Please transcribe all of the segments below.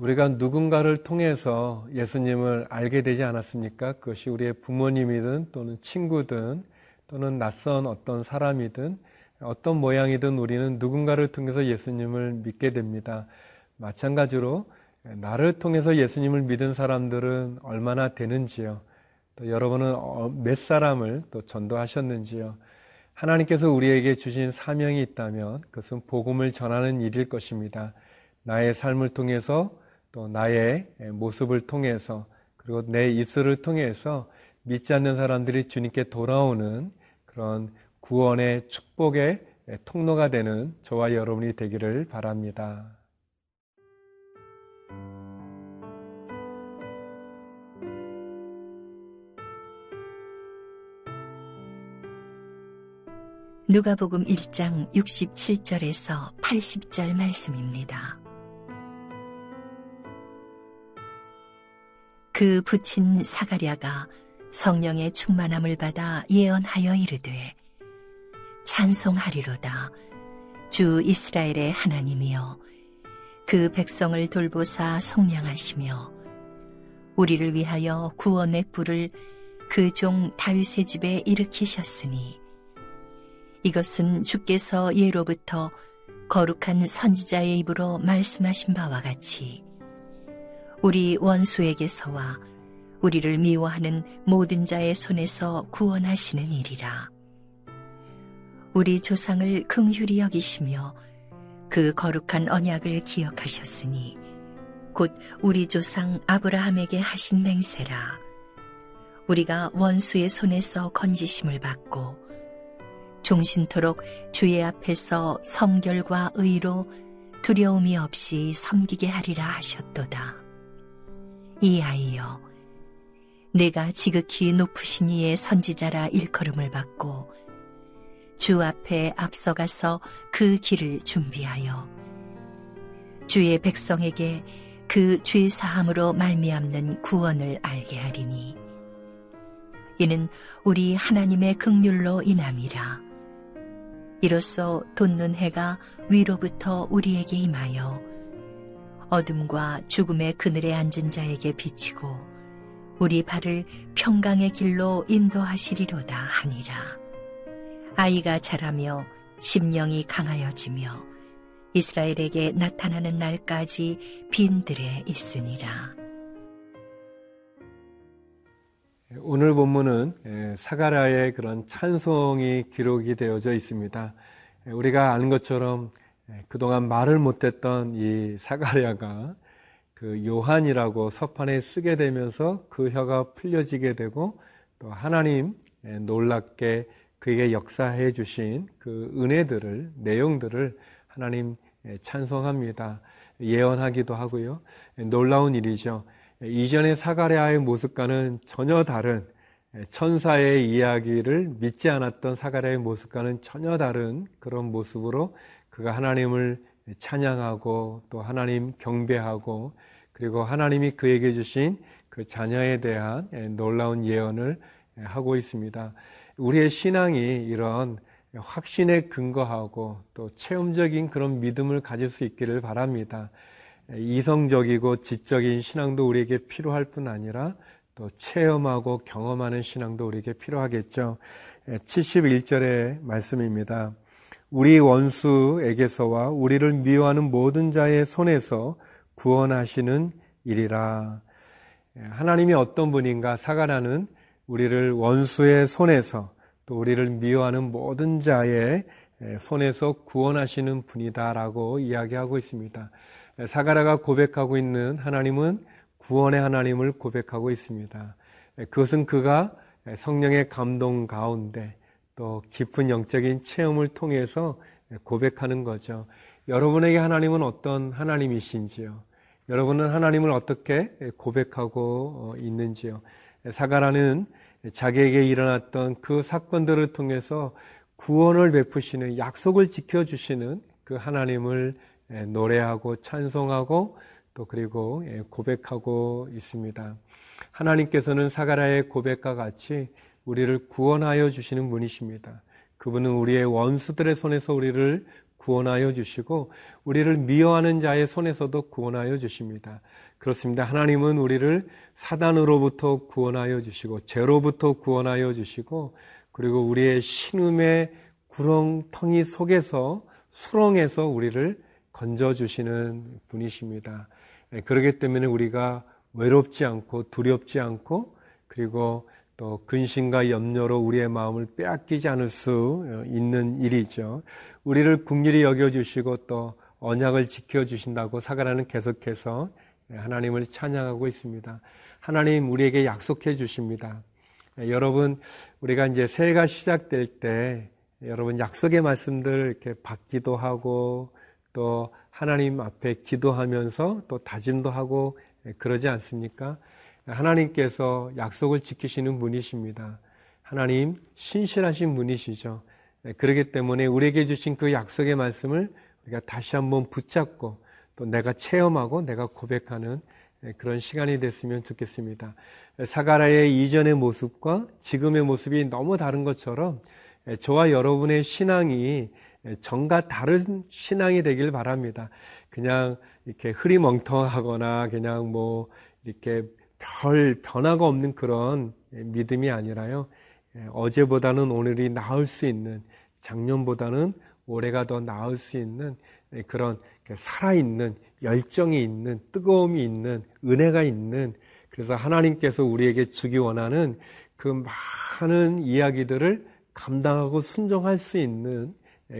우리가 누군가를 통해서 예수님을 알게 되지 않았습니까? 그것이 우리의 부모님이든 또는 친구든 또는 낯선 어떤 사람이든 어떤 모양이든 우리는 누군가를 통해서 예수님을 믿게 됩니다. 마찬가지로 나를 통해서 예수님을 믿은 사람들은 얼마나 되는지요. 또 여러분은 어, 몇 사람을 또 전도하셨는지요. 하나님께서 우리에게 주신 사명이 있다면 그것은 복음을 전하는 일일 것입니다. 나의 삶을 통해서 또 나의 모습을 통해서 그리고 내 입술을 통해서 믿지 않는 사람들이 주님께 돌아오는 그런 구원의 축복의 통로가 되는 저와 여러분이 되기를 바랍니다. 누가복음 1장 67절에서 80절 말씀입니다. 그 부친 사가랴가 성령의 충만함을 받아 예언하여 이르되 찬송하리로다. 주 이스라엘의 하나님이여 그 백성을 돌보사 속량하시며 우리를 위하여 구원의 불을 그 종 다윗의 집에 일으키셨으니 이것은 주께서 예로부터 거룩한 선지자의 입으로 말씀하신 바와 같이 우리 원수에게서와 우리를 미워하는 모든 자의 손에서 구원하시는 일이라. 우리 조상을 긍휼히 여기시며 그 거룩한 언약을 기억하셨으니 곧 우리 조상 아브라함에게 하신 맹세라. 우리가 원수의 손에서 건지심을 받고 종신토록 주의 앞에서 성결과 의로 두려움이 없이 섬기게 하리라 하셨도다. 이 아이여, 내가 지극히 높으신 이의 선지자라 일컬음을 받고 주 앞에 앞서가서 그 길을 준비하여 주의 백성에게 그 죄 사함으로 말미암는 구원을 알게 하리니 이는 우리 하나님의 극률로 인함이라. 이로써 돋는 해가 위로부터 우리에게 임하여 어둠과 죽음의 그늘에 앉은 자에게 비치고 우리 발을 평강의 길로 인도하시리로다 하니라. 아이가 자라며 심령이 강하여지며 이스라엘에게 나타나는 날까지 빈들에 있으니라. 오늘 본문은 사가라의 그런 찬송이 기록이 되어져 있습니다. 우리가 아는 것처럼 그동안 말을 못했던 이 사가랴가 그 요한이라고 서판에 쓰게 되면서 그 혀가 풀려지게 되고 또 하나님 놀랍게 그에게 역사해 주신 그 은혜들을 내용들을 하나님 찬송합니다. 예언하기도 하고요. 놀라운 일이죠. 이전의 사가랴의 모습과는 전혀 다른 천사의 이야기를 믿지 않았던 사가랴의 모습과는 전혀 다른 그런 모습으로 그가 하나님을 찬양하고 또 하나님 경배하고 그리고 하나님이 그에게 주신 그 자녀에 대한 놀라운 예언을 하고 있습니다. 우리의 신앙이 이런 확신에 근거하고 또 체험적인 그런 믿음을 가질 수 있기를 바랍니다. 이성적이고 지적인 신앙도 우리에게 필요할 뿐 아니라 또 체험하고 경험하는 신앙도 우리에게 필요하겠죠. 71절의 말씀입니다. 우리 원수에게서와 우리를 미워하는 모든 자의 손에서 구원하시는 일이라. 하나님이 어떤 분인가 사가라는 우리를 원수의 손에서 또 우리를 미워하는 모든 자의 손에서 구원하시는 분이다라고 이야기하고 있습니다. 사가라가 고백하고 있는 하나님은 구원의 하나님을 고백하고 있습니다. 그것은 그가 성령의 감동 가운데 또 깊은 영적인 체험을 통해서 고백하는 거죠. 여러분에게 하나님은 어떤 하나님이신지요? 여러분은 하나님을 어떻게 고백하고 있는지요? 사가라는 자기에게 일어났던 그 사건들을 통해서 구원을 베푸시는 약속을 지켜주시는 그 하나님을 예, 노래하고 찬송하고 또 그리고 예, 고백하고 있습니다. 하나님께서는 사가라의 고백과 같이 우리를 구원하여 주시는 분이십니다. 그분은 우리의 원수들의 손에서 우리를 구원하여 주시고 우리를 미워하는 자의 손에서도 구원하여 주십니다. 그렇습니다. 하나님은 우리를 사단으로부터 구원하여 주시고 죄로부터 구원하여 주시고 그리고 우리의 신음의 구렁텅이 속에서 수렁에서 우리를 건져 주시는 분이십니다. 예, 그렇기 때문에 우리가 외롭지 않고 두렵지 않고 그리고 또 근심과 염려로 우리의 마음을 빼앗기지 않을 수 어, 있는 일이죠. 우리를 국리히 여겨주시고 또 언약을 지켜주신다고 사가라는 계속해서 하나님을 찬양하고 있습니다. 하나님 우리에게 약속해 주십니다. 여러분 우리가 이제 새해가 시작될 때 여러분 약속의 말씀들 이렇게 받기도 하고 또 하나님 앞에 기도하면서 또 다짐도 하고 그러지 않습니까? 하나님께서 약속을 지키시는 분이십니다. 하나님 신실하신 분이시죠. 그렇기 때문에 우리에게 주신 그 약속의 말씀을 우리가 다시 한번 붙잡고 또 내가 체험하고 내가 고백하는 그런 시간이 됐으면 좋겠습니다. 사가라의 이전의 모습과 지금의 모습이 너무 다른 것처럼 저와 여러분의 신앙이 정과 다른 신앙이 되길 바랍니다. 그냥 이렇게 흐리멍텅하거나 그냥 뭐 이렇게 별 변화가 없는 그런 믿음이 아니라요. 어제보다는 오늘이 나을 수 있는 작년보다는 올해가 더 나을 수 있는 그런 살아있는 열정이 있는 뜨거움이 있는 은혜가 있는 그래서 하나님께서 우리에게 주기 원하는 그 많은 이야기들을 감당하고 순종할 수 있는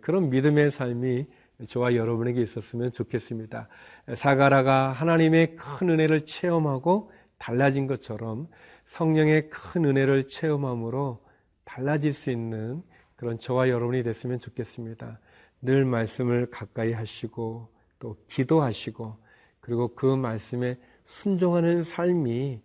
그런 믿음의 삶이 저와 여러분에게 있었으면 좋겠습니다. 사가라가 하나님의 큰 은혜를 체험하고 달라진 것처럼 성령의 큰 은혜를 체험함으로 달라질 수 있는 그런 저와 여러분이 됐으면 좋겠습니다. 늘 말씀을 가까이 하시고 또 기도하시고 그리고 그 말씀에 순종하는 삶이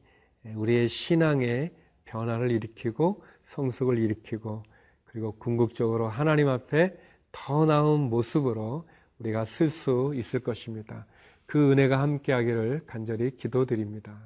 우리의 신앙의 변화를 일으키고 성숙을 일으키고 그리고 궁극적으로 하나님 앞에 더 나은 모습으로 우리가 쓸 수 있을 것입니다. 그 은혜가 함께하기를 간절히 기도드립니다.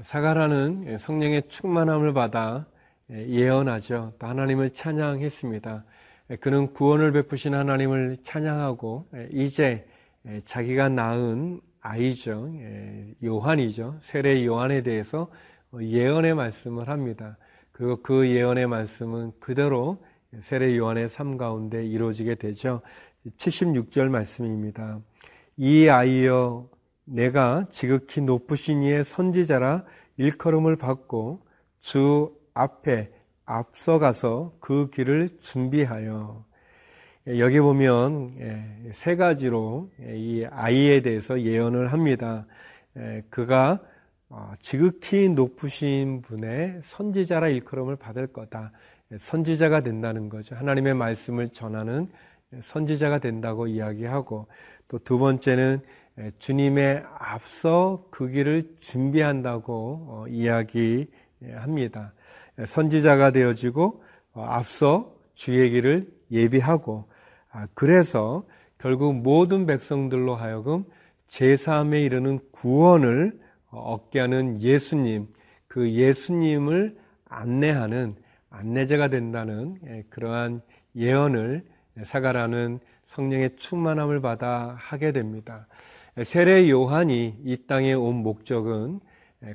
사가라는 성령의 충만함을 받아 예언하죠. 또 하나님을 찬양했습니다. 그는 구원을 베푸신 하나님을 찬양하고 이제 자기가 낳은 아이죠. 요한이죠. 세례 요한에 대해서 예언의 말씀을 합니다. 그리고 그 예언의 말씀은 그대로 세례 요한의 삶 가운데 이루어지게 되죠. 76절 말씀입니다. 이 아이여 내가 지극히 높으신 이의 선지자라 일컬음을 받고 주 앞에 앞서가서 그 길을 준비하여 여기 보면 예, 세 가지로 이 아이에 대해서 예언을 합니다. 예, 그가 어, 지극히 높으신 분의 선지자라 일컬음을 받을 거다. 예, 선지자가 된다는 거죠. 하나님의 말씀을 전하는 선지자가 된다고 이야기하고 또 두 번째는 예, 주님의 앞서 그 길을 준비한다고 어, 이야기합니다. 예, 선지자가 되어지고 어, 앞서 주의 길을 예비하고 아, 그래서 결국 모든 백성들로 하여금 제3에 이르는 구원을 어, 얻게 하는 예수님, 그 예수님을 안내하는 안내자가 된다는 예, 그러한 예언을 사가라는 성령의 충만함을 받아 하게 됩니다. 세례 요한이 이 땅에 온 목적은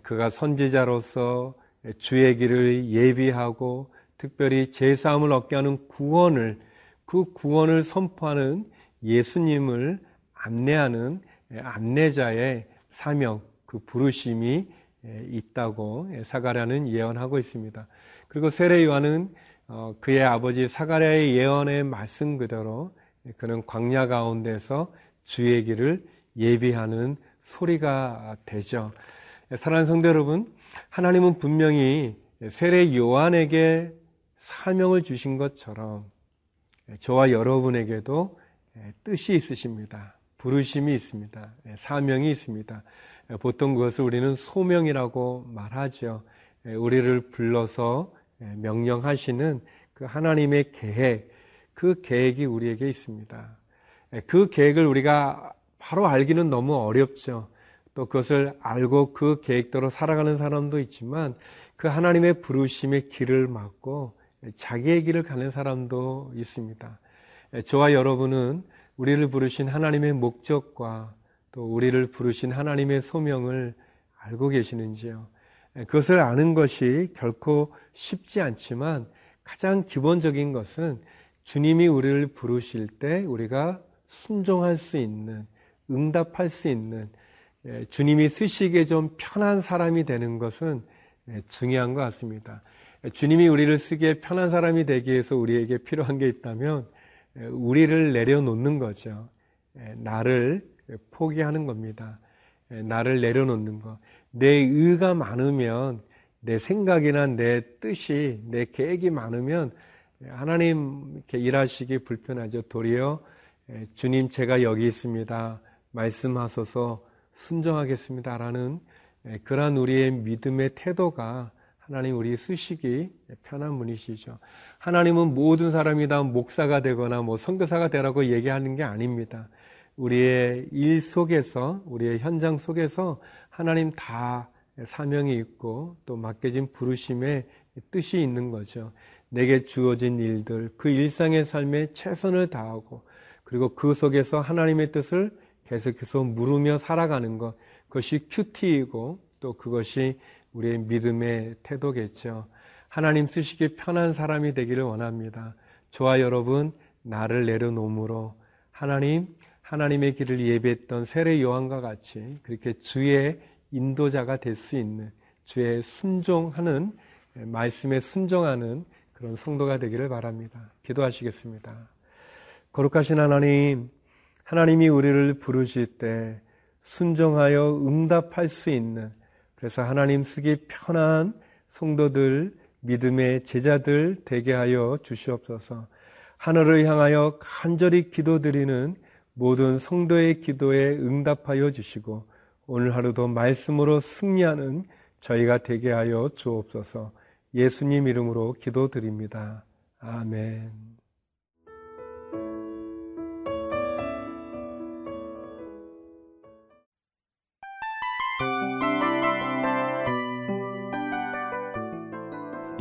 그가 선지자로서 주의 길을 예비하고 특별히 제사함을 얻게 하는 구원을 그 구원을 선포하는 예수님을 안내하는 안내자의 사명 그 부르심이 있다고 사가랴는 예언하고 있습니다. 그리고 세례 요한은 어, 그의 아버지 사가랴의 예언의 말씀 그대로 그는 광야 가운데서 주의 길을 예비하는 소리가 되죠. 사랑하는 성도 여러분, 하나님은 분명히 세례 요한에게 사명을 주신 것처럼 저와 여러분에게도 뜻이 있으십니다. 부르심이 있습니다. 사명이 있습니다. 보통 그것을 우리는 소명이라고 말하죠. 우리를 불러서 명령하시는 그 하나님의 계획, 그 계획이 우리에게 있습니다. 그 계획을 우리가 바로 알기는 너무 어렵죠. 또 그것을 알고 그 계획대로 살아가는 사람도 있지만 그 하나님의 부르심의 길을 막고 자기의 길을 가는 사람도 있습니다. 저와 여러분은 우리를 부르신 하나님의 목적과 또 우리를 부르신 하나님의 소명을 알고 계시는지요? 그것을 아는 것이 결코 쉽지 않지만 가장 기본적인 것은 주님이 우리를 부르실 때 우리가 순종할 수 있는, 응답할 수 있는, 예, 주님이 쓰시기에 좀 편한 사람이 되는 것은 예, 중요한 것 같습니다. 예, 주님이 우리를 쓰기에 편한 사람이 되기 위해서 우리에게 필요한 게 있다면 우리를 내려놓는 거죠. 나를 포기하는 겁니다. 나를 내려놓는 것. 내 의가 많으면 내 생각이나 내 뜻이 내 계획이 많으면 하나님 이렇게 일하시기 불편하죠. 도리어 주님 제가 여기 있습니다. 말씀하소서 순종하겠습니다라는 그러한 우리의 믿음의 태도가 하나님 우리 쓰시기 편한 분이시죠. 하나님은 모든 사람이 다 목사가 되거나 뭐 선교사가 되라고 얘기하는 게 아닙니다. 우리의 일 속에서 우리의 현장 속에서 하나님 다 사명이 있고 또 맡겨진 부르심의 뜻이 있는 거죠. 내게 주어진 일들, 그 일상의 삶에 최선을 다하고 그리고 그 속에서 하나님의 뜻을 계속해서 물으며 살아가는 것, 그것이 큐티이고 또 그것이 우리의 믿음의 태도겠죠. 하나님 쓰시기 편한 사람이 되기를 원합니다. 저와 여러분, 나를 내려놓음으로 하나님, 하나님의 길을 예배했던 세례 요한과 같이 그렇게 주의 인도자가 될 수 있는 주의 순종하는 말씀에 순종하는 그런 성도가 되기를 바랍니다. 기도하시겠습니다. 거룩하신 하나님, 하나님이 우리를 부르실 때 순종하여 응답할 수 있는 그래서 하나님 쓰기 편한 성도들, 믿음의 제자들 되게 하여 주시옵소서. 하늘을 향하여 간절히 기도드리는 모든 성도의 기도에 응답하여 주시고 오늘 하루도 말씀으로 승리하는 저희가 되게 하여 주옵소서. 예수님 이름으로 기도드립니다. 아멘.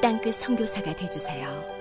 땅끝 성교사가 되주세요